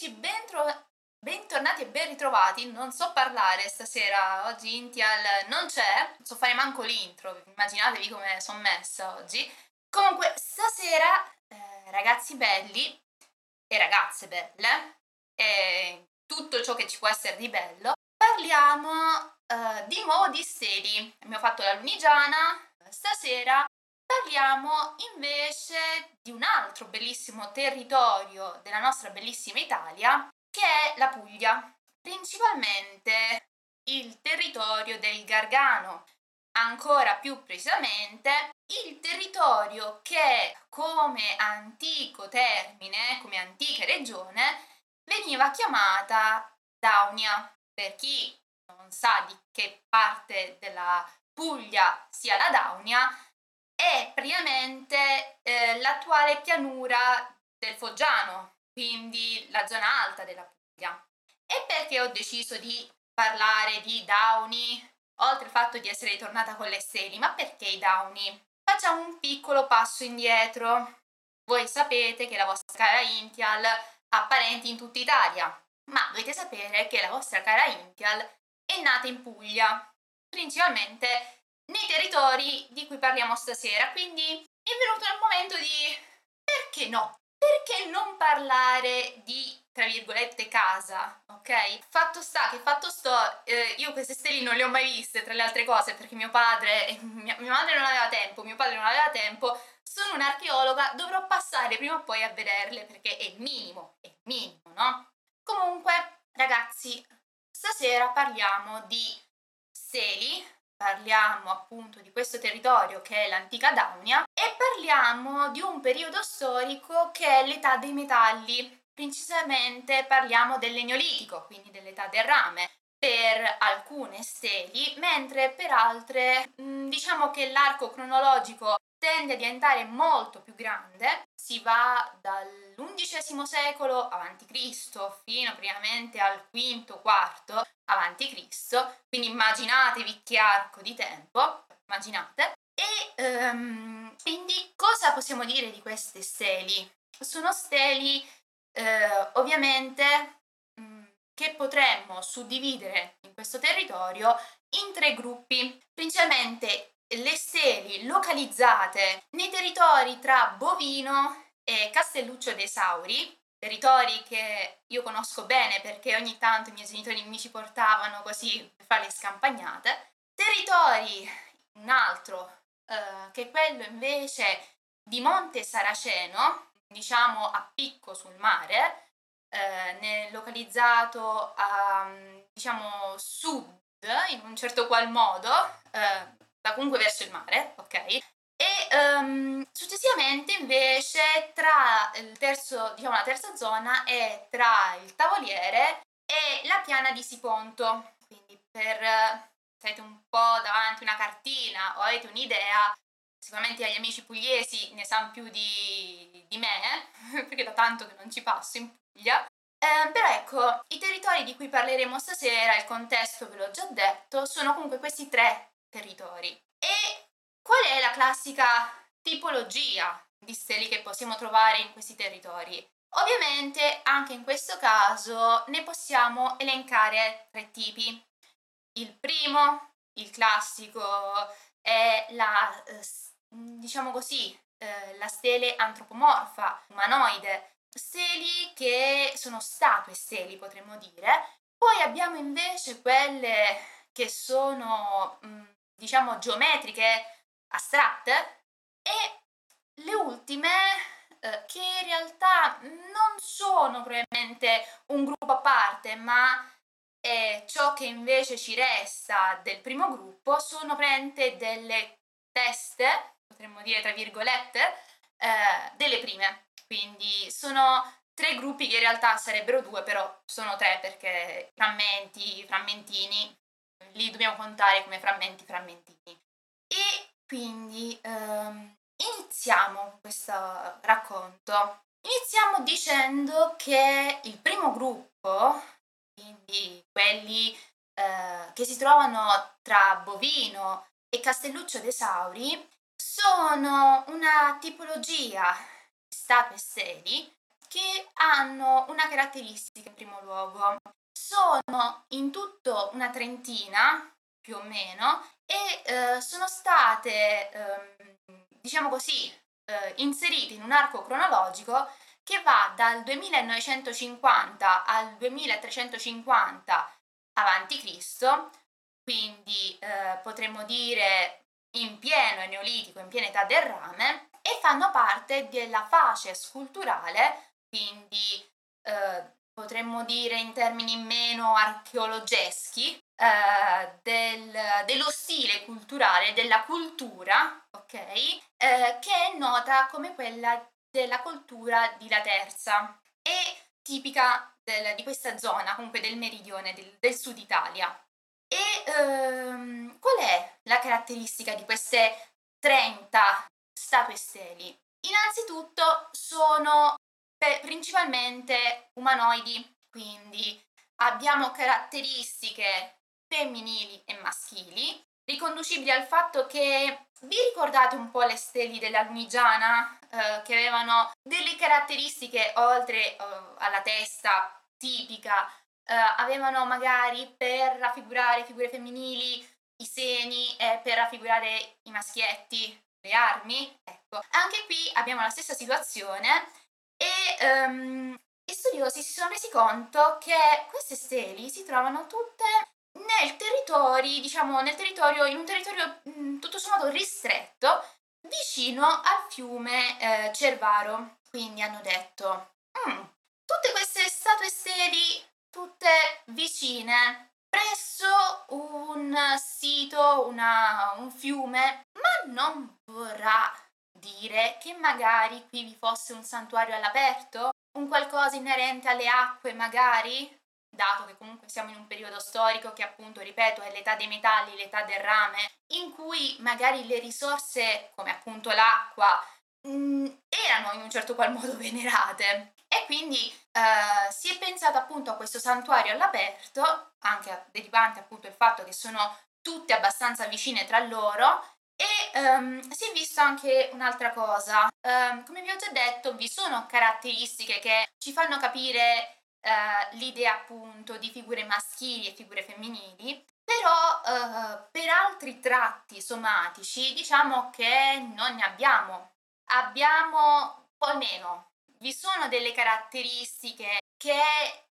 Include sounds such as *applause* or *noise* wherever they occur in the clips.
amici, bentro- bentornati e ben ritrovati. Non so parlare stasera, oggi Intial non c'è, non so fare manco l'intro, immaginatevi come sono messa oggi. Comunque, stasera, eh, ragazzi belli e ragazze belle, e tutto ciò che ci può essere di bello, parliamo eh, di nuovo di steli. Abbiamo fatto la lunigiana, stasera Parliamo invece di un altro bellissimo territorio della nostra bellissima Italia, che è la Puglia, principalmente il territorio del Gargano, ancora più precisamente il territorio che come antico termine, come antica regione, veniva chiamata Daunia. Per chi non sa di che parte della Puglia sia la Daunia, è praticamente eh, l'attuale pianura del Foggiano, quindi la zona alta della Puglia. E perché ho deciso di parlare di Downy, oltre al fatto di essere ritornata con le steli, ma perché i Downy? Facciamo un piccolo passo indietro. Voi sapete che la vostra cara Intial ha parenti in tutta Italia, ma dovete sapere che la vostra cara Intial è nata in Puglia, principalmente nei territori di cui parliamo stasera. Quindi è venuto il momento di perché no? Perché non parlare di tra virgolette casa, ok? Fatto sta che fatto sto, eh, io queste stelle non le ho mai viste tra le altre cose perché mio padre, mia, mia madre non aveva tempo, mio padre non aveva tempo, sono un'archeologa, dovrò passare prima o poi a vederle perché è il minimo, è il minimo, no? Comunque, ragazzi, stasera parliamo di steli, parliamo appunto di questo territorio che è l'antica Daunia e parliamo di un periodo storico che è l'età dei metalli. Precisamente parliamo del Neolitico, quindi dell'età del rame, per alcune steli, mentre per altre mm, diciamo che l'arco cronologico tende a diventare molto più grande, si va dall'undicesimo secolo Cristo fino praticamente al quinto, Cristo, quindi immaginatevi che arco di tempo, immaginate. E um, quindi cosa possiamo dire di queste steli? Sono steli eh, ovviamente mm, che potremmo suddividere in questo territorio in tre gruppi, principalmente le steli localizzate nei territori tra Bovino e Castelluccio dei Sauri, territori che io conosco bene perché ogni tanto i miei genitori mi ci portavano così per fare le scampagnate, territori, un altro, eh, che è quello invece di Monte Saraceno, diciamo a picco sul mare, eh, localizzato a, diciamo, sud in un certo qual modo, eh, va comunque verso il mare, ok? E um, successivamente invece tra terzo, diciamo la terza zona è tra il tavoliere e la piana di Siponto. Quindi per avete un po' davanti una cartina o avete un'idea, sicuramente gli amici pugliesi ne sanno più di, di me, *laughs* perché da tanto che non ci passo in Puglia. Eh, però ecco, i territori di cui parleremo stasera, il contesto ve l'ho già detto, sono comunque questi tre territori. Qual è la classica tipologia di steli che possiamo trovare in questi territori? Ovviamente anche in questo caso ne possiamo elencare tre tipi. Il primo, il classico, è la, eh, diciamo così, eh, la stele antropomorfa, umanoide, steli che sono statue steli potremmo dire. Poi abbiamo invece quelle che sono mm, diciamo geometriche astratte e le ultime eh, che in realtà non sono probabilmente un gruppo a parte ma è ciò che invece ci resta del primo gruppo sono praticamente delle teste potremmo dire tra virgolette eh, delle prime quindi sono tre gruppi che in realtà sarebbero due però sono tre perché frammenti frammentini li dobbiamo contare come frammenti frammentini. E quindi ehm, iniziamo questo racconto. Iniziamo dicendo che il primo gruppo, quindi quelli eh, che si trovano tra Bovino e Castelluccio dei Sauri, sono una tipologia di statue sedi che hanno una caratteristica in primo luogo. Sono in tutto una trentina, più o meno, e eh, sono state, eh, diciamo così, eh, inserite in un arco cronologico che va dal 2950 al 2350 a.C., quindi eh, potremmo dire in pieno neolitico, in piena età del rame, e fanno parte della facies culturale, quindi eh, potremmo dire in termini meno archeologeschi, eh, del, dello stile culturale, della cultura, ok? Eh, che è nota come quella della cultura di La Terza e tipica del, di questa zona, comunque del meridione, del, del sud Italia. E ehm, qual è la caratteristica di queste 30 statue steli? Innanzitutto sono principalmente umanoidi, quindi abbiamo caratteristiche femminili e maschili, riconducibili al fatto che vi ricordate un po' le steli della eh, che avevano delle caratteristiche oltre eh, alla testa tipica, eh, avevano magari per raffigurare figure femminili i seni e per raffigurare i maschietti le armi? Ecco, anche qui abbiamo la stessa situazione e um, gli studiosi si sono resi conto che queste steli si trovano tutte nel territorio, diciamo, nel territorio, in un territorio mm, tutto sommato ristretto, vicino al fiume eh, Cervaro. Quindi hanno detto, mm, tutte queste statue steli, tutte vicine, presso un sito, una, un fiume, ma non vorrà dire che magari qui vi fosse un santuario all'aperto? Un qualcosa inerente alle acque magari? Dato che comunque siamo in un periodo storico che appunto, ripeto, è l'età dei metalli, l'età del rame, in cui magari le risorse, come appunto l'acqua, mh, mm, erano in un certo qual modo *laughs* venerate. E quindi eh, si è pensato appunto a questo santuario all'aperto, anche derivante appunto il fatto che sono tutte abbastanza vicine tra loro, e um, si è visto anche un'altra cosa. Um, come vi ho già detto, vi sono caratteristiche che ci fanno capire uh, l'idea appunto di figure maschili e figure femminili, però uh, per altri tratti somatici diciamo che non ne abbiamo. Abbiamo, o almeno, vi sono delle caratteristiche che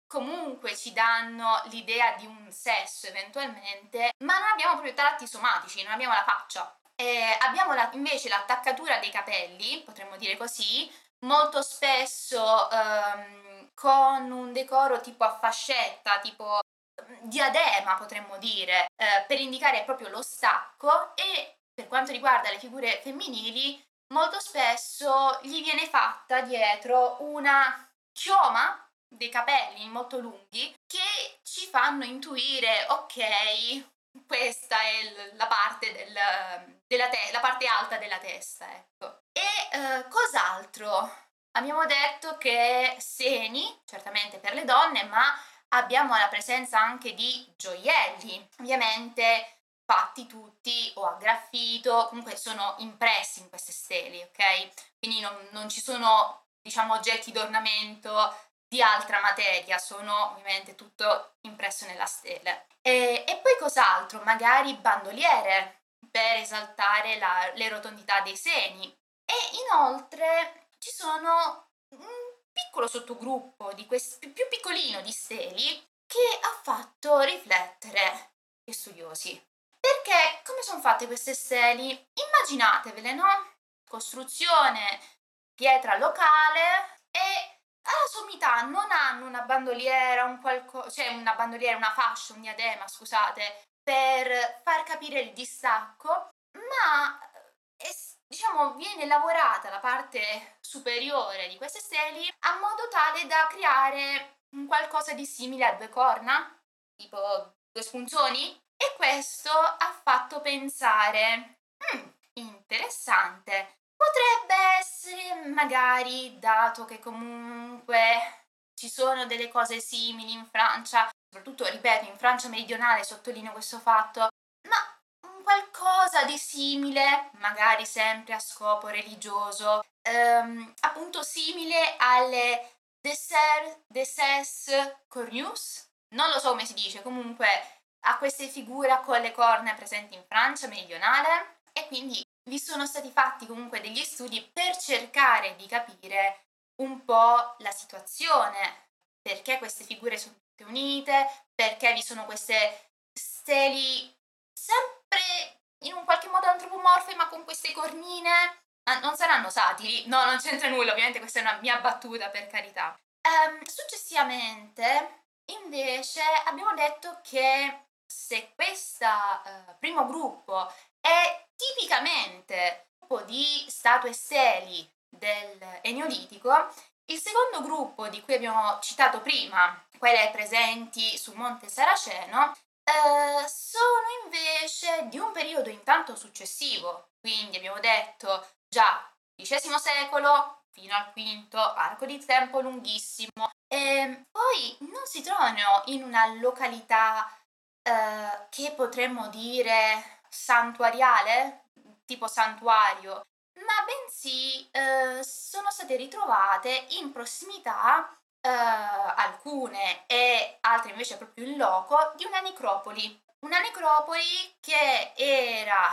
comunque ci danno l'idea di un sesso eventualmente, ma non abbiamo proprio tratti somatici, non abbiamo la faccia. Eh, abbiamo la, invece l'attaccatura dei capelli, potremmo dire così, molto spesso ehm, con un decoro tipo a fascetta, tipo mm, diadema potremmo dire, eh, per indicare proprio lo stacco e per quanto riguarda le figure femminili molto spesso gli viene fatta dietro una chioma dei capelli molto lunghi che ci fanno intuire ok questa è la parte, del, della te- la parte alta della testa ecco. E eh, cos'altro Abbiamo detto che seni, certamente per le donne, ma abbiamo la presenza anche di gioielli, ovviamente fatti tutti o a graffito, comunque sono impressi in queste stele, ok? Quindi non, non ci sono, diciamo, oggetti d'ornamento di altra materia, sono ovviamente tutto impresso nella stele. E, e poi cos'altro? Magari bandoliere per esaltare la, le rotondità dei seni. E inoltre ci sono un piccolo sottogruppo questi, più piccolino di steli che ha fatto riflettere gli studiosi. Perché come sono fatte queste steli? Immaginatevele, no? Costruzione, pietra locale e alla sommità non hanno una bandoliera, un qualcosa, cioè una bandoliera, una fascia, un diadema, scusate, per far capire il distacco, ma diciamo, viene lavorata la parte superiore di queste steli a modo tale da creare un qualcosa di simile a due corna, tipo due spunzoni. E questo ha fatto pensare, hmm, interessante, potrebbe essere magari, dato che comunque ci sono delle cose simili in Francia, soprattutto, ripeto, in Francia meridionale, sottolineo questo fatto, qualcosa di simile, magari sempre a scopo religioso, ehm, appunto simile alle Dessert, Desses, Cornus, non lo so come si dice, comunque ha queste figure con le corna presenti in Francia meridionale e quindi vi sono stati fatti comunque degli studi per cercare di capire un po' la situazione, perché queste figure sono tutte unite, perché vi sono queste steli in un qualche modo antropomorfe ma con queste cornine. Ma non saranno satiri? No, non c'entra nulla, ovviamente questa è una mia battuta per carità. Um, successivamente, invece, abbiamo detto che se questo uh, primo gruppo è tipicamente un gruppo di statue steli del Eneolitico, il secondo gruppo di cui abbiamo citato prima, quelle presenti sul Monte Saraceno, eh, sono invece di un periodo intanto successivo, quindi abbiamo detto già XVII secolo fino al V, arco di tempo lunghissimo, e poi non si trovano in una località eh, che potremmo dire santuariale, tipo santuario, ma bensì eh, sono state ritrovate in prossimità eh, alcune e altre invece proprio in loco di una necropoli. Una necropoli che era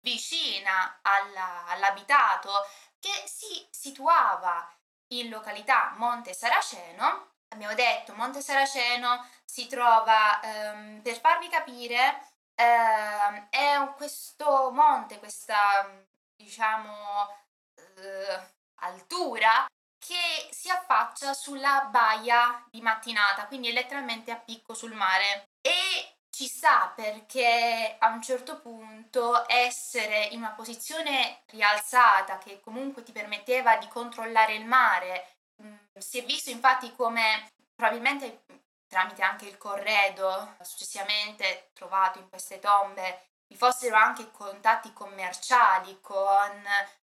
vicina alla, all'abitato che si situava in località Monte Saraceno. Abbiamo detto Monte Saraceno si trova, ehm, per farvi capire, ehm, è questo monte, questa diciamo eh, altura che si affaccia sulla baia di mattinata, quindi è letteralmente a picco sul mare. E ci sta perché a un certo punto essere in una posizione rialzata che comunque ti permetteva di controllare il mare, mm, si è visto infatti come probabilmente tramite anche il corredo successivamente trovato in queste tombe vi fossero anche contatti commerciali con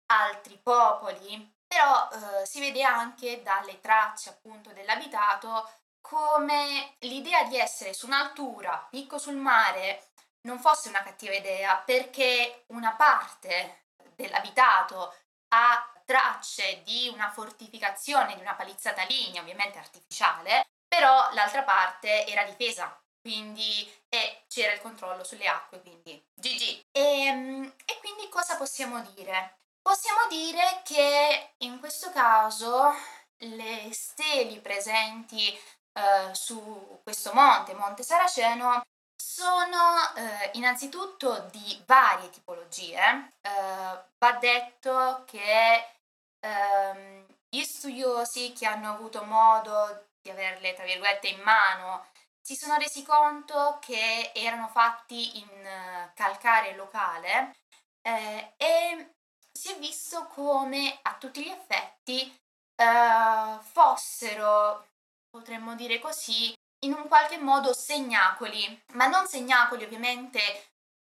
altri popoli però eh, si vede anche dalle tracce appunto dell'abitato come l'idea di essere su un'altura, picco sul mare, non fosse una cattiva idea perché una parte dell'abitato ha tracce di una fortificazione, di una palizzata lignea, ovviamente artificiale, però l'altra parte era difesa, quindi e c'era il controllo sulle acque, quindi GG. E, ehm, e quindi cosa possiamo dire? Possiamo dire che in questo caso le steli presenti eh, su questo monte, Monte Saraceno, sono eh, innanzitutto di varie tipologie. Eh, va detto che ehm, gli studiosi che hanno avuto modo di averle, tra virgolette, in mano, si sono resi conto che erano fatti in uh, calcare locale eh, e si è visto come a tutti gli effetti uh, fossero, potremmo dire così, in un qualche modo segnacoli, ma non segnacoli ovviamente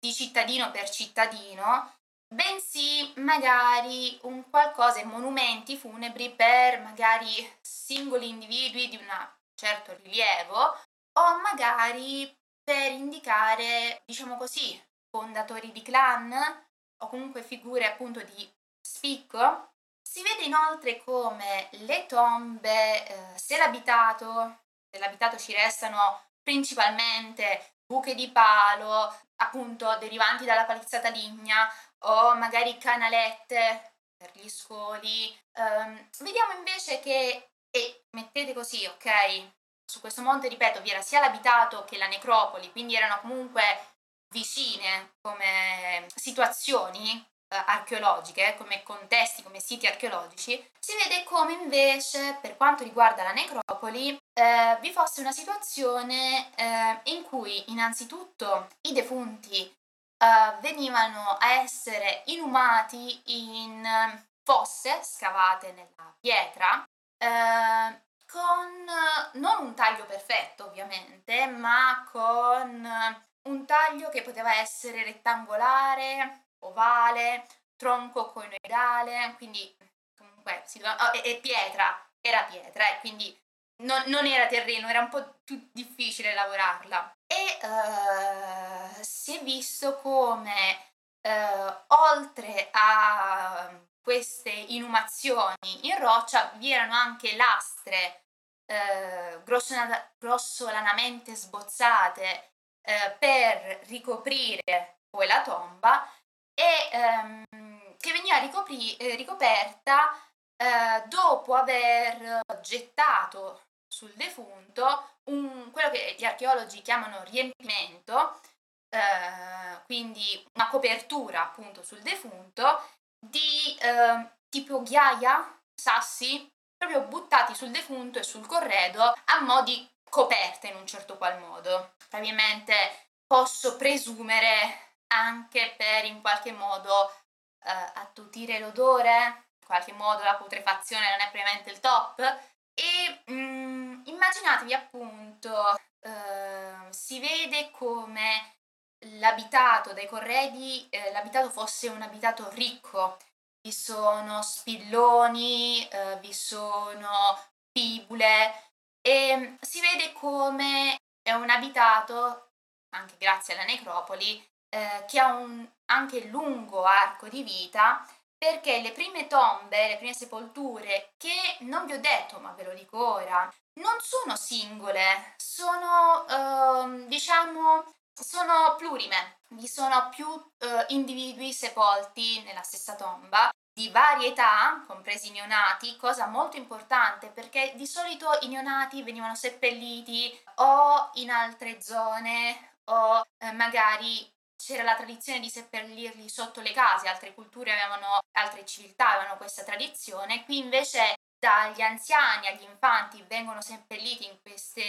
di cittadino per cittadino, bensì magari un qualcosa, monumenti funebri per magari singoli individui di un certo rilievo o magari per indicare, diciamo così, fondatori di clan o comunque figure appunto di spicco. Si vede inoltre come le tombe, eh, se l'abitato, se l'abitato ci restano principalmente buche di palo, appunto derivanti dalla palizzata ligna o magari canalette per gli scoli. Um, vediamo invece che, e mettete così, ok? Su questo monte, ripeto, vi era sia l'abitato che la necropoli, quindi erano comunque vicine come situazioni eh, archeologiche, come contesti, come siti archeologici, si vede come invece per quanto riguarda la necropoli eh, vi fosse una situazione eh, in cui innanzitutto i defunti eh, venivano a essere inumati in fosse scavate nella pietra eh, con non un taglio perfetto ovviamente, ma con un taglio che poteva essere rettangolare, ovale, tronco coinoidale, quindi comunque si doveva, oh, e, e, pietra, era pietra, eh, quindi non, non, era terreno, era un po' più difficile lavorarla. E uh, si è visto come uh, oltre a queste inumazioni in roccia vi erano anche lastre eh, grossolanamente sbozzate eh, per ricoprire poi la tomba e ehm, che veniva ricopri- eh, ricoperta eh, dopo aver gettato sul defunto un, quello che gli archeologi chiamano riempimento, eh, quindi una copertura appunto sul defunto di eh, tipo ghiaia, sassi, proprio buttati sul defunto e sul corredo a mo' di coperta in un certo qual modo. Ovviamente posso presumere anche per in qualche modo eh, attutire l'odore, in qualche modo la putrefazione non è propriamente il top e mh, mm, immaginatevi appunto eh, si vede come l'abitato dei corredi, eh, l'abitato fosse un abitato ricco, vi sono spilloni, eh, vi sono fibule e si vede come è un abitato, anche grazie alla necropoli, eh, che ha un anche lungo arco di vita perché le prime tombe, le prime sepolture, che non vi ho detto, ma ve lo dico ora, non sono singole, sono, eh, diciamo, sono plurime, vi sono più eh, individui sepolti nella stessa tomba di varie età, compresi i neonati, cosa molto importante perché di solito i neonati venivano seppelliti o in altre zone o eh, magari c'era la tradizione di seppellirli sotto le case, altre culture avevano, altre civiltà avevano questa tradizione, qui invece dagli anziani agli infanti vengono seppelliti in queste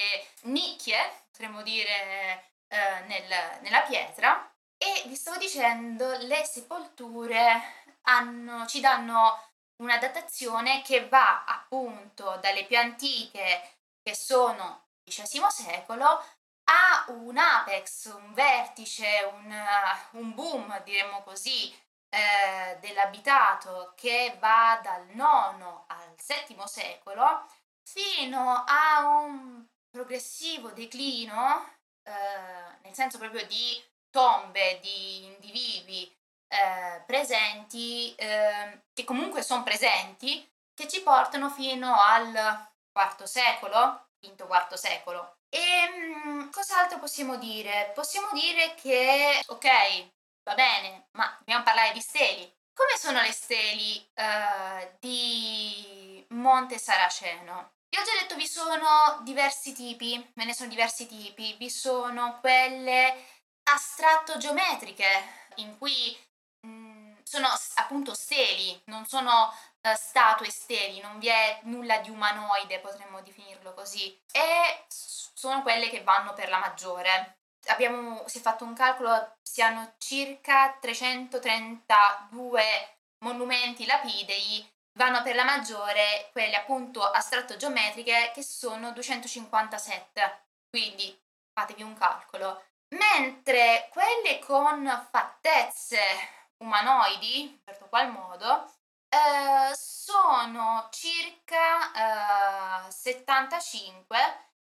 nicchie, potremmo dire, eh, nel, nella pietra. E vi stavo dicendo, le sepolture hanno, ci danno una datazione che va appunto dalle più antiche, che sono XVII secolo, a un apex, un vertice, un, un boom, diremmo così, eh, dell'abitato che va dal IX al VII secolo fino a un progressivo declino, eh, nel senso proprio di tombe, di individui eh, presenti, eh, che comunque sono presenti, che ci portano fino al IV secolo, V-IV secolo. E mh, cos'altro possiamo dire? Possiamo dire che, ok, va bene, ma dobbiamo parlare di steli. Come sono le steli uh, di Monte Saraceno? Vi ho già detto vi sono diversi tipi, ve ne sono diversi tipi, vi sono quelle astratto geometriche in cui mh, sono appunto steli, non sono uh, statue steli, non vi è nulla di umanoide, potremmo definirlo così, e sono quelle che vanno per la maggiore. Abbiamo, si è fatto un calcolo, si hanno circa 332 monumenti lapidei, vanno per la maggiore quelle appunto astratto geometriche che sono 257, quindi fatevi un calcolo. Mentre quelle con fattezze umanoidi, in certo qual modo, eh, sono circa eh, 75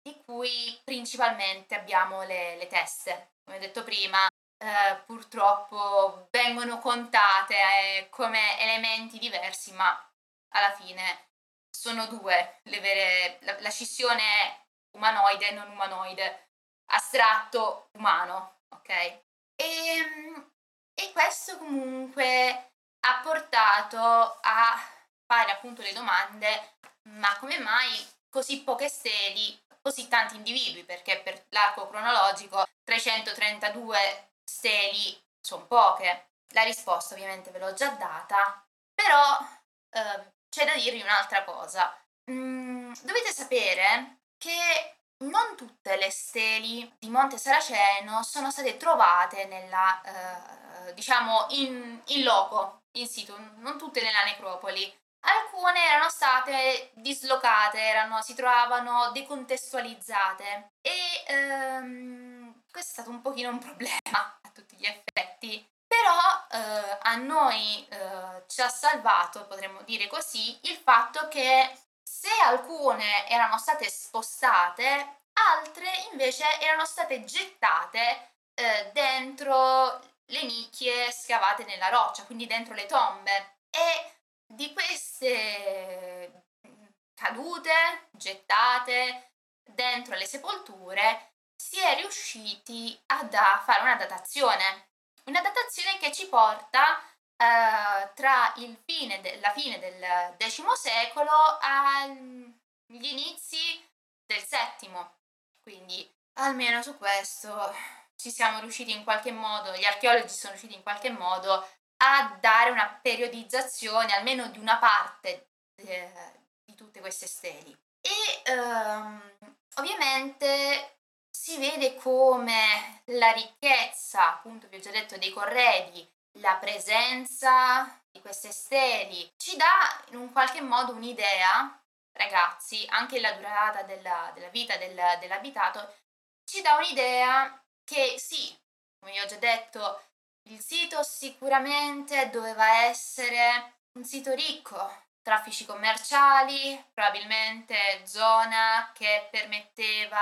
di cui principalmente abbiamo le, le teste. Come detto prima, eh, purtroppo vengono contate eh, come elementi diversi, ma alla fine sono due le vere, la, la scissione umanoide e non umanoide, astratto, umano, ok? E, ehm, e questo comunque ha portato a fare appunto le domande, ma come mai così poche steli così tanti individui, perché per l'arco cronologico 332 steli sono poche. La risposta ovviamente ve l'ho già data, però eh, c'è da dirvi un'altra cosa. Mm, dovete sapere che non tutte le steli di Monte Saraceno sono state trovate nella, eh, diciamo, in, in loco, in situ, non tutte nella necropoli. Alcune erano state dislocate, erano, si trovavano decontestualizzate e ehm, questo è stato un pochino un problema *laughs* a tutti gli effetti. Però eh, a noi eh, ci ha salvato, potremmo dire così, il fatto che se alcune erano state spostate, altre invece erano state gettate eh, dentro le nicchie scavate nella roccia, quindi dentro le tombe. E di queste cadute, gettate dentro le sepolture, si è riusciti a fare una datazione. Una datazione che ci porta eh, tra fine de- la fine del X secolo agli inizi del VII. Quindi almeno su questo ci siamo riusciti in qualche modo, gli archeologi sono riusciti in qualche modo a dare una periodizzazione almeno di una parte eh, di tutte queste steli. E ehm, ovviamente si vede come la ricchezza, appunto vi ho già detto, dei corredi, la presenza di queste steli ci dà in un qualche modo un'idea, ragazzi, anche la durata della, della vita del, dell'abitato, ci dà un'idea che sì, come vi ho già detto, il sito sicuramente doveva essere un sito ricco, traffici commerciali, probabilmente zona che permetteva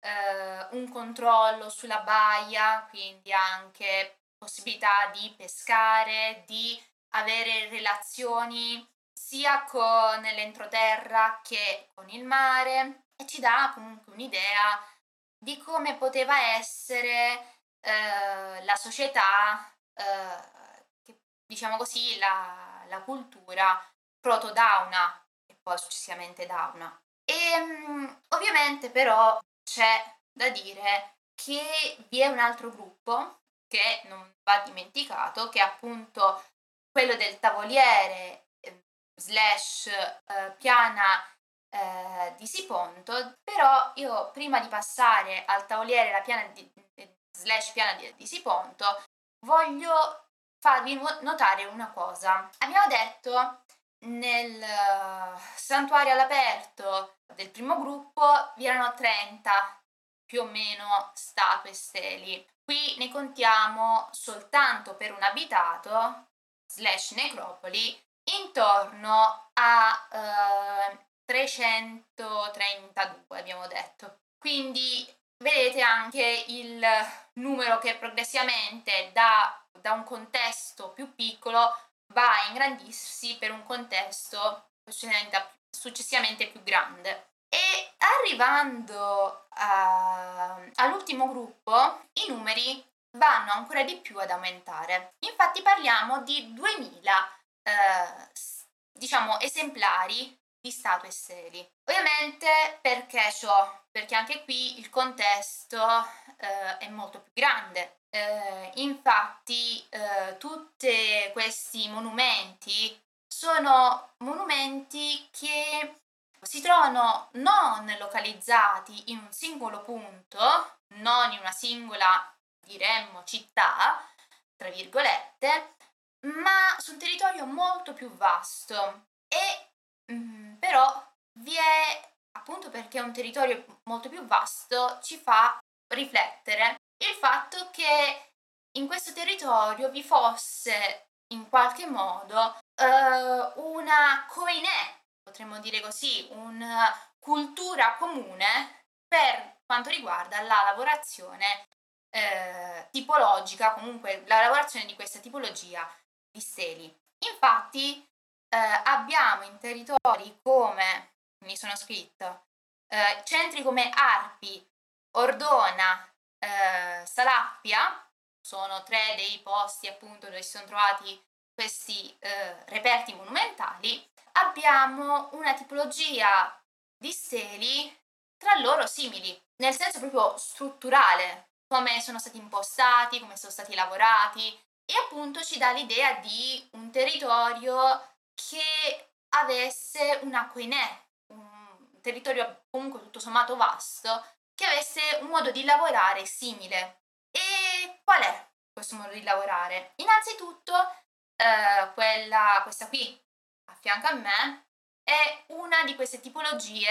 eh, un controllo sulla baia, quindi anche possibilità di pescare, di avere relazioni sia con l'entroterra che con il mare e ci dà comunque un'idea di come poteva essere eh, la società, eh, che, diciamo così, la, la cultura proto-dauna e poi successivamente dauna. E um, ovviamente però c'è da dire che vi è un altro gruppo che non va dimenticato, che è appunto quello del tavoliere eh, slash eh, piana eh, di Siponto, però io prima di passare al tavoliere la piana di, slash piana di, di Siponto voglio farvi notare una cosa. Abbiamo detto nel uh, santuario all'aperto del primo gruppo vi erano 30 più o meno statue steli. Qui ne contiamo soltanto per un abitato, slash necropoli, intorno a eh, 332 abbiamo detto. Quindi vedete anche il numero che progressivamente da, da un contesto più piccolo va a ingrandirsi per un contesto successivamente più grande. Arrivando a, all'ultimo gruppo, i numeri vanno ancora di più ad aumentare. Infatti parliamo di 2000 eh, diciamo esemplari di statue steli. Ovviamente perché ciò? Perché anche qui il contesto eh, è molto più grande. Eh, infatti eh, tutti questi monumenti sono monumenti che si trovano non localizzati in un singolo punto, non in una singola, diremmo, città, tra virgolette, ma su un territorio molto più vasto. E mh, mm, però vi è, appunto perché è un territorio molto più vasto, ci fa riflettere il fatto che in questo territorio vi fosse in qualche modo uh, una coinè potremmo dire così, una cultura comune per quanto riguarda la lavorazione eh, tipologica, comunque la lavorazione di questa tipologia di steli. Infatti eh, abbiamo in territori come, mi sono scritto, eh, centri come Arpi, Ordona, eh, Salappia, sono tre dei posti appunto dove si sono trovati questi eh, reperti monumentali, abbiamo una tipologia di steli tra loro simili, nel senso proprio strutturale, come sono stati impostati, come sono stati lavorati e appunto ci dà l'idea di un territorio che avesse una coinè, un territorio comunque tutto sommato vasto, che avesse un modo di lavorare simile. E qual è questo modo di lavorare? Innanzitutto eh, quella, questa qui a fianco a me è una di queste tipologie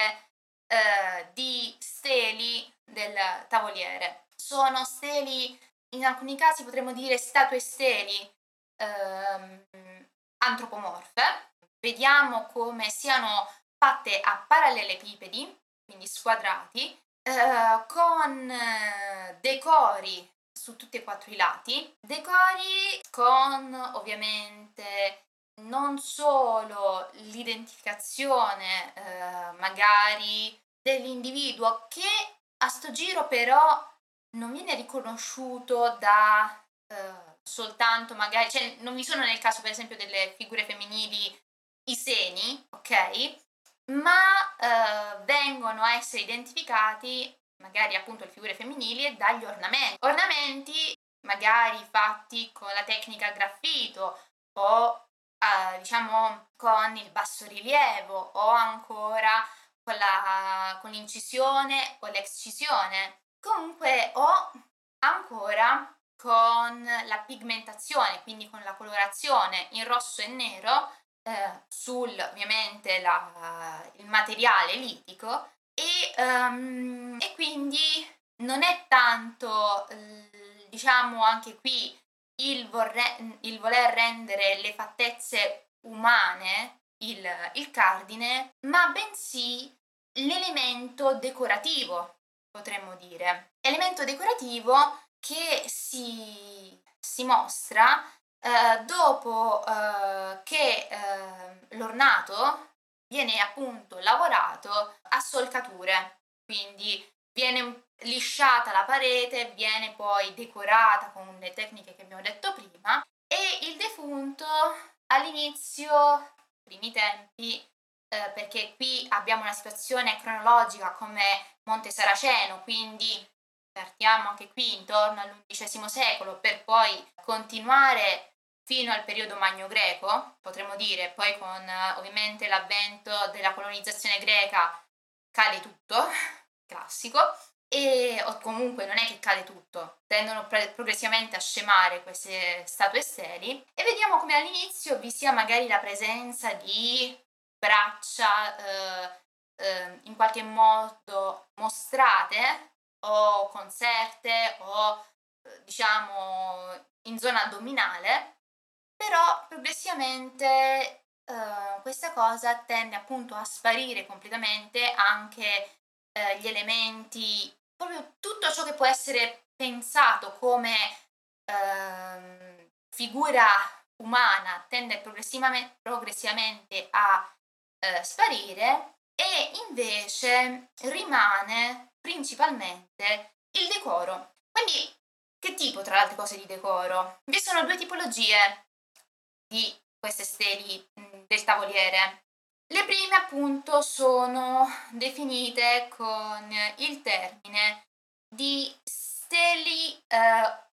eh, di steli del tavoliere. Sono steli, in alcuni casi potremmo dire statue steli ehm, antropomorfe. Vediamo come siano fatte a parallelepipedi, quindi squadrati, eh, con eh, decori su tutti e quattro i lati, decori con ovviamente non solo l'identificazione eh, magari dell'individuo che a sto giro però non viene riconosciuto da eh, soltanto magari, cioè non vi sono nel caso per esempio delle figure femminili i seni, ok? Ma eh, vengono a essere identificati magari appunto le figure femminili dagli ornamenti. Ornamenti magari fatti con la tecnica graffito o eh, diciamo con il bassorilievo o ancora con, la, con l'incisione o l'excisione. Comunque o ancora con la pigmentazione, quindi con la colorazione in rosso e nero eh, sul ovviamente la, il materiale litico e, um, e, quindi non è tanto diciamo anche qui il, vorre, il voler rendere le fattezze umane il, il cardine, ma bensì l'elemento decorativo, potremmo dire. Elemento decorativo che si, si mostra eh, dopo eh, che eh, l'ornato viene appunto lavorato a solcature, quindi viene lisciata la parete, viene poi decorata con le tecniche che abbiamo detto prima e il defunto all'inizio, primi tempi, eh, perché qui abbiamo una situazione cronologica come Monte Saraceno, quindi partiamo anche qui intorno all'undicesimo secolo per poi continuare fino al periodo magno greco, potremmo dire, poi con ovviamente l'avvento della colonizzazione greca cade tutto, classico, e o comunque non è che cade tutto, tendono progressivamente a scemare queste statue steli e vediamo come all'inizio vi sia magari la presenza di braccia eh, eh, in qualche modo mostrate o conserte o eh, diciamo in zona addominale, però progressivamente eh, questa cosa tende appunto a sparire completamente anche eh, gli elementi proprio tutto ciò che può essere pensato come ehm, figura umana tende progressivamente, progressivamente a eh, sparire e invece rimane principalmente il decoro. Quindi che tipo tra le altre cose di decoro? Vi sono due tipologie di queste steli del tavoliere. Le prime appunto sono definite con il termine di steli eh,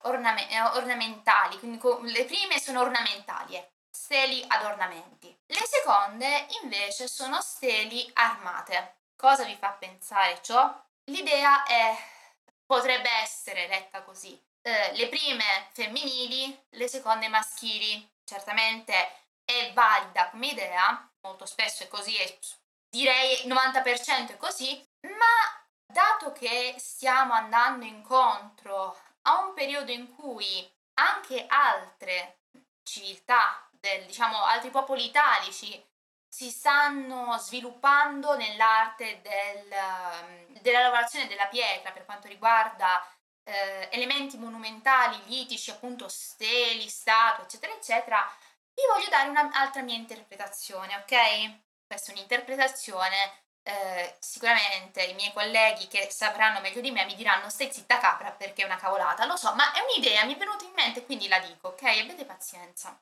orname- eh, ornamentali, quindi le prime sono ornamentali, eh, steli ad ornamenti. Le seconde invece sono steli armate. Cosa vi fa pensare ciò? L'idea è, potrebbe essere letta così. Eh, le prime femminili, le seconde maschili. Certamente è valida come idea, molto spesso è così e direi 90% è così, ma dato che stiamo andando incontro a un periodo in cui anche altre civiltà, del, diciamo altri popoli italici si stanno sviluppando nell'arte del, della lavorazione della pietra per quanto riguarda eh, elementi monumentali, litici, appunto steli, statue, eccetera, eccetera, vi voglio dare un'altra mia interpretazione, ok? Questa è un'interpretazione, eh, sicuramente i miei colleghi che sapranno meglio di me mi diranno stai zitta capra perché è una cavolata, lo so, ma è un'idea, mi è venuta in mente quindi la dico, ok? Abbiate pazienza.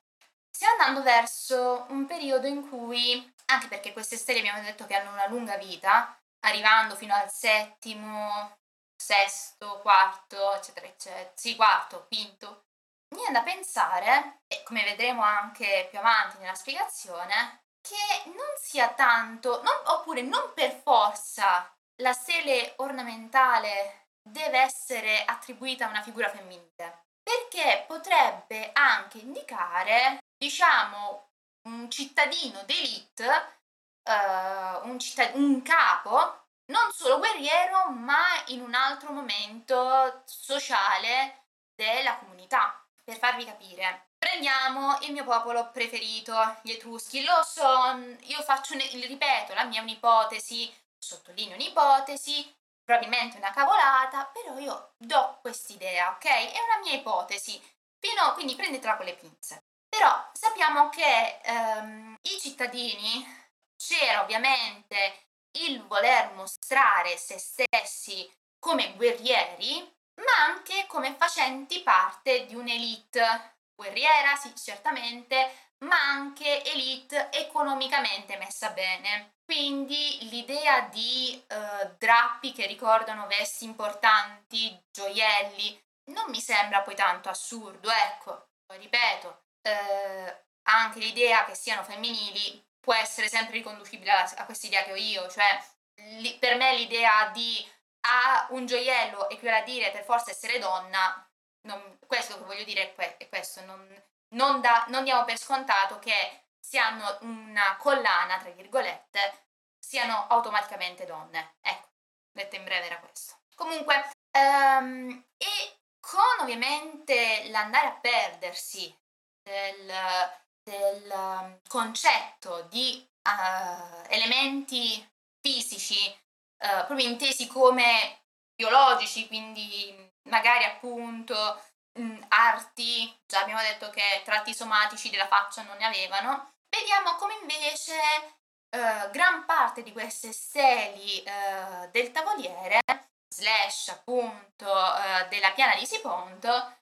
Stiamo andando verso un periodo in cui, anche perché queste stelle abbiamo detto che hanno una lunga vita, arrivando fino al settimo, sesto, quarto, eccetera, eccetera, sì, quarto, quinto, viene da pensare, e come vedremo anche più avanti nella spiegazione, che non sia tanto, non, oppure non per forza la stele ornamentale deve essere attribuita a una figura femminile, perché potrebbe anche indicare, diciamo, un cittadino d'elite, uh, un, cittad- un capo, non solo guerriero, ma in un altro momento sociale della comunità per farvi capire. Prendiamo il mio popolo preferito, gli Etruschi. Lo so, io faccio, ripeto, la mia un'ipotesi, sottolineo un'ipotesi, probabilmente una cavolata, però io do quest'idea, ok? È una mia ipotesi. Fino, quindi prendetela con le pinze. Però sappiamo che ehm, i cittadini c'era ovviamente il voler mostrare se stessi come guerrieri, ma anche come facenti parte di un'elite guerriera, sì, certamente, ma anche elite economicamente messa bene. Quindi l'idea di eh, drappi che ricordano vesti importanti, gioielli, non mi sembra poi tanto assurdo, ecco, ripeto, eh, anche l'idea che siano femminili può essere sempre riconducibile a, a questa idea che ho io, cioè li, per me l'idea di ha un gioiello equivale a dire per forza essere donna, non, questo che voglio dire è, que- è questo, non, non, da, non diamo per scontato che se hanno una collana, tra virgolette, siano automaticamente donne. Ecco, detto in breve era questo. Comunque, um, e con ovviamente l'andare a perdersi del, del um, concetto di uh, elementi fisici, uh, proprio intesi come biologici, quindi magari appunto mh, arti, già abbiamo detto che tratti somatici della faccia non ne avevano, vediamo come invece uh, gran parte di queste steli uh, del tavoliere, slash appunto uh, della piana di Siponto,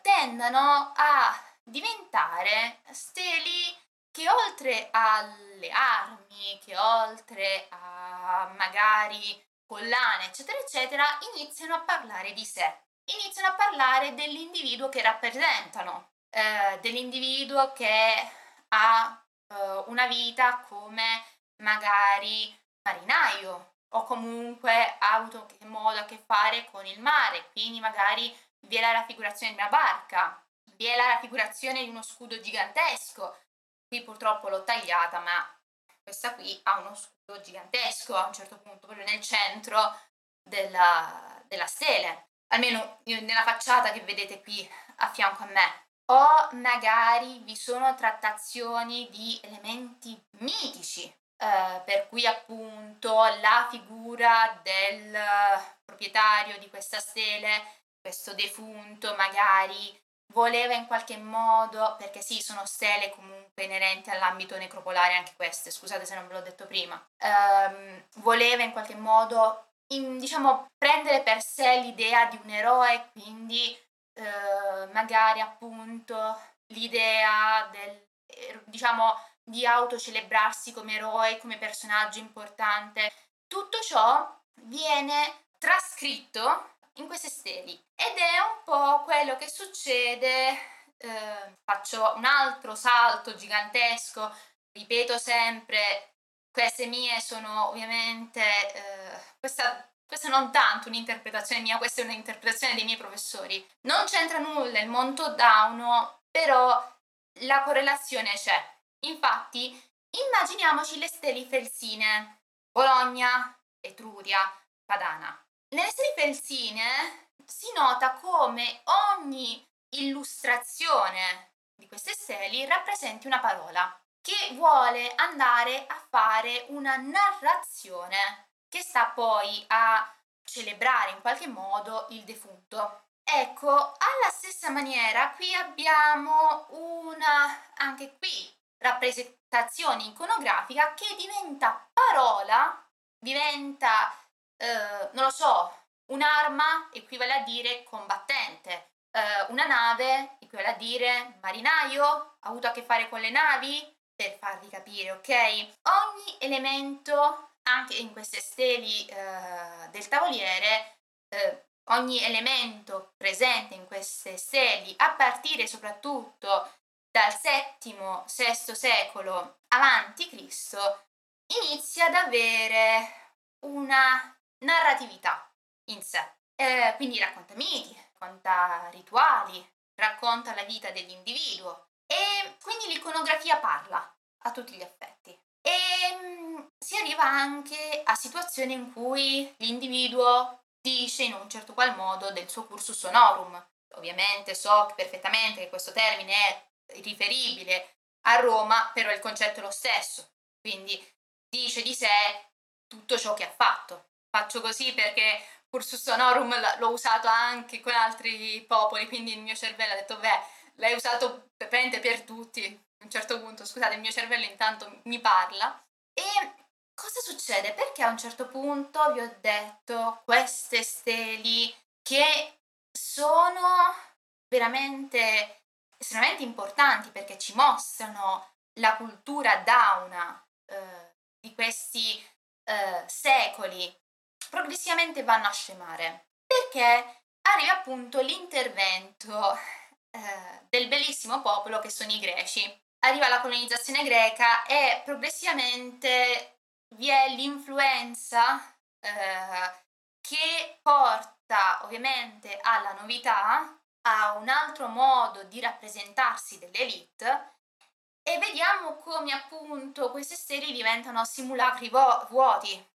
tendano a diventare steli che oltre alle armi, che oltre a magari collane, eccetera, eccetera, iniziano a parlare di sé, iniziano a parlare dell'individuo che rappresentano, eh, dell'individuo che ha eh, una vita come magari marinaio o comunque ha avuto modo a che fare con il mare, quindi magari vi è la raffigurazione di una barca, vi è la raffigurazione di uno scudo gigantesco. Qui purtroppo l'ho tagliata, ma questa qui ha uno scudo gigantesco a un certo punto, proprio nel centro della, della stele, almeno nella facciata che vedete qui a fianco a me. O magari vi sono trattazioni di elementi mitici, eh, per cui appunto la figura del proprietario di questa stele, questo defunto magari voleva in qualche modo, perché sì, sono stele comunque inerenti all'ambito necropolare anche queste, scusate se non ve l'ho detto prima, ehm, voleva in qualche modo, in, diciamo, prendere per sé l'idea di un eroe, quindi eh, magari appunto l'idea del, diciamo, di autocelebrarsi come eroe, come personaggio importante. Tutto ciò viene trascritto in queste steli ed è un po' quello che succede, eh, faccio un altro salto gigantesco, ripeto sempre, queste mie sono ovviamente, eh, questa, questa non tanto un'interpretazione mia, questa è un'interpretazione dei miei professori. Non c'entra nulla il Monto Dauno, però la correlazione c'è. Infatti, immaginiamoci le steli felsine, Bologna, Etruria, Padana. Nelle serie felsine si nota come ogni illustrazione di queste steli rappresenti una parola che vuole andare a fare una narrazione che sta poi a celebrare in qualche modo il defunto. Ecco, alla stessa maniera qui abbiamo una, anche qui, rappresentazione iconografica che diventa parola, diventa eh, non lo so, un'arma equivale a dire combattente, eh, una nave equivale a dire marinaio, ha avuto a che fare con le navi, per farvi capire, ok? Ogni elemento, anche in queste steli eh, del tavoliere, eh, ogni elemento presente in queste steli, a partire soprattutto dal VII-VI secolo avanti Cristo, inizia ad avere una narratività in sé. Eh, quindi racconta miti, racconta rituali, racconta la vita dell'individuo e quindi l'iconografia parla a tutti gli effetti. E mm, si arriva anche a situazioni in cui l'individuo dice in un certo qual modo del suo cursus honorum. Ovviamente so perfettamente che questo termine è riferibile a Roma, però il concetto è lo stesso. Quindi dice di sé tutto ciò che ha fatto faccio così perché cursus honorum l'ho usato anche con altri popoli, quindi il mio cervello ha detto, beh, l'hai usato praticamente per tutti. A un certo punto, scusate, il mio cervello intanto mi parla. E cosa succede? Perché a un certo punto vi ho detto queste steli che sono veramente estremamente importanti perché ci mostrano la cultura dauna eh, di questi eh, secoli progressivamente vanno a scemare perché arriva appunto l'intervento eh, del bellissimo popolo che sono i greci. Arriva la colonizzazione greca e progressivamente vi è l'influenza eh, che porta ovviamente alla novità, a un altro modo di rappresentarsi dell'elite e vediamo come appunto queste stelle diventano simulacri vuoti,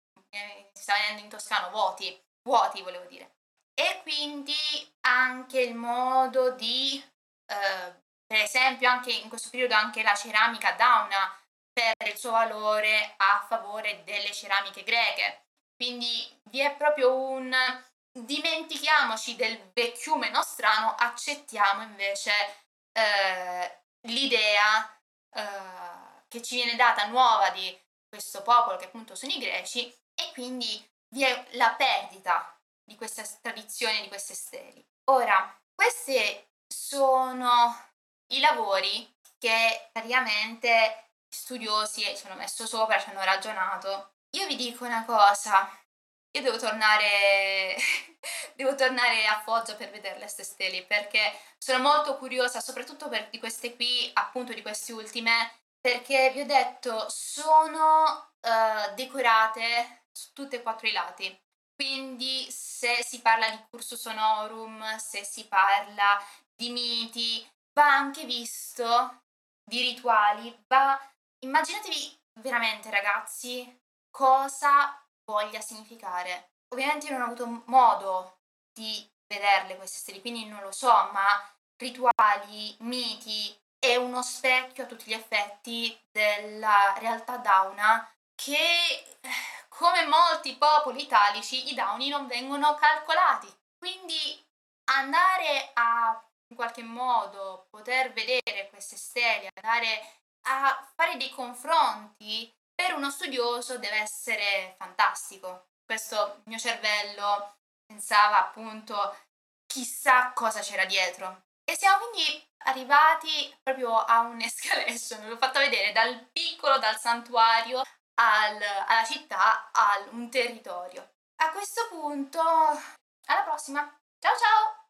in toscano vuoti, vuoti volevo dire. E quindi anche il modo di, eh, per esempio anche in questo periodo anche la ceramica dauna perde il suo valore a favore delle ceramiche greche. Quindi vi è proprio un dimentichiamoci del vecchiume nostrano, accettiamo invece eh, l'idea eh, che ci viene data nuova di questo popolo che appunto sono i greci e quindi vi è la perdita di questa tradizione, di queste steli. Ora, questi sono i lavori che praticamente studiosi ci hanno messo sopra, ci hanno ragionato. Io vi dico una cosa, io devo tornare, *laughs* devo tornare a Foggia per vedere le stelle perché sono molto curiosa, soprattutto per di queste qui, appunto di queste ultime, perché vi ho detto sono uh, decorate su tutti e quattro i lati. Quindi se si parla di cursus honorum, se si parla di miti, va anche visto di rituali, va immaginatevi veramente ragazzi cosa voglia significare. Ovviamente io non ho avuto modo di vederle queste stelle, quindi non lo so, ma rituali, miti è uno specchio a tutti gli effetti della realtà dauna che come molti popoli italici i dauni non vengono calcolati. Quindi andare a in qualche modo poter vedere queste stelle, andare a fare dei confronti per uno studioso deve essere fantastico. Questo mio cervello pensava appunto chissà cosa c'era dietro. E siamo quindi arrivati proprio a un'escalation, *laughs* l'ho fatta vedere dal piccolo, dal santuario al, alla città, a un territorio. A questo punto, alla prossima! Ciao ciao!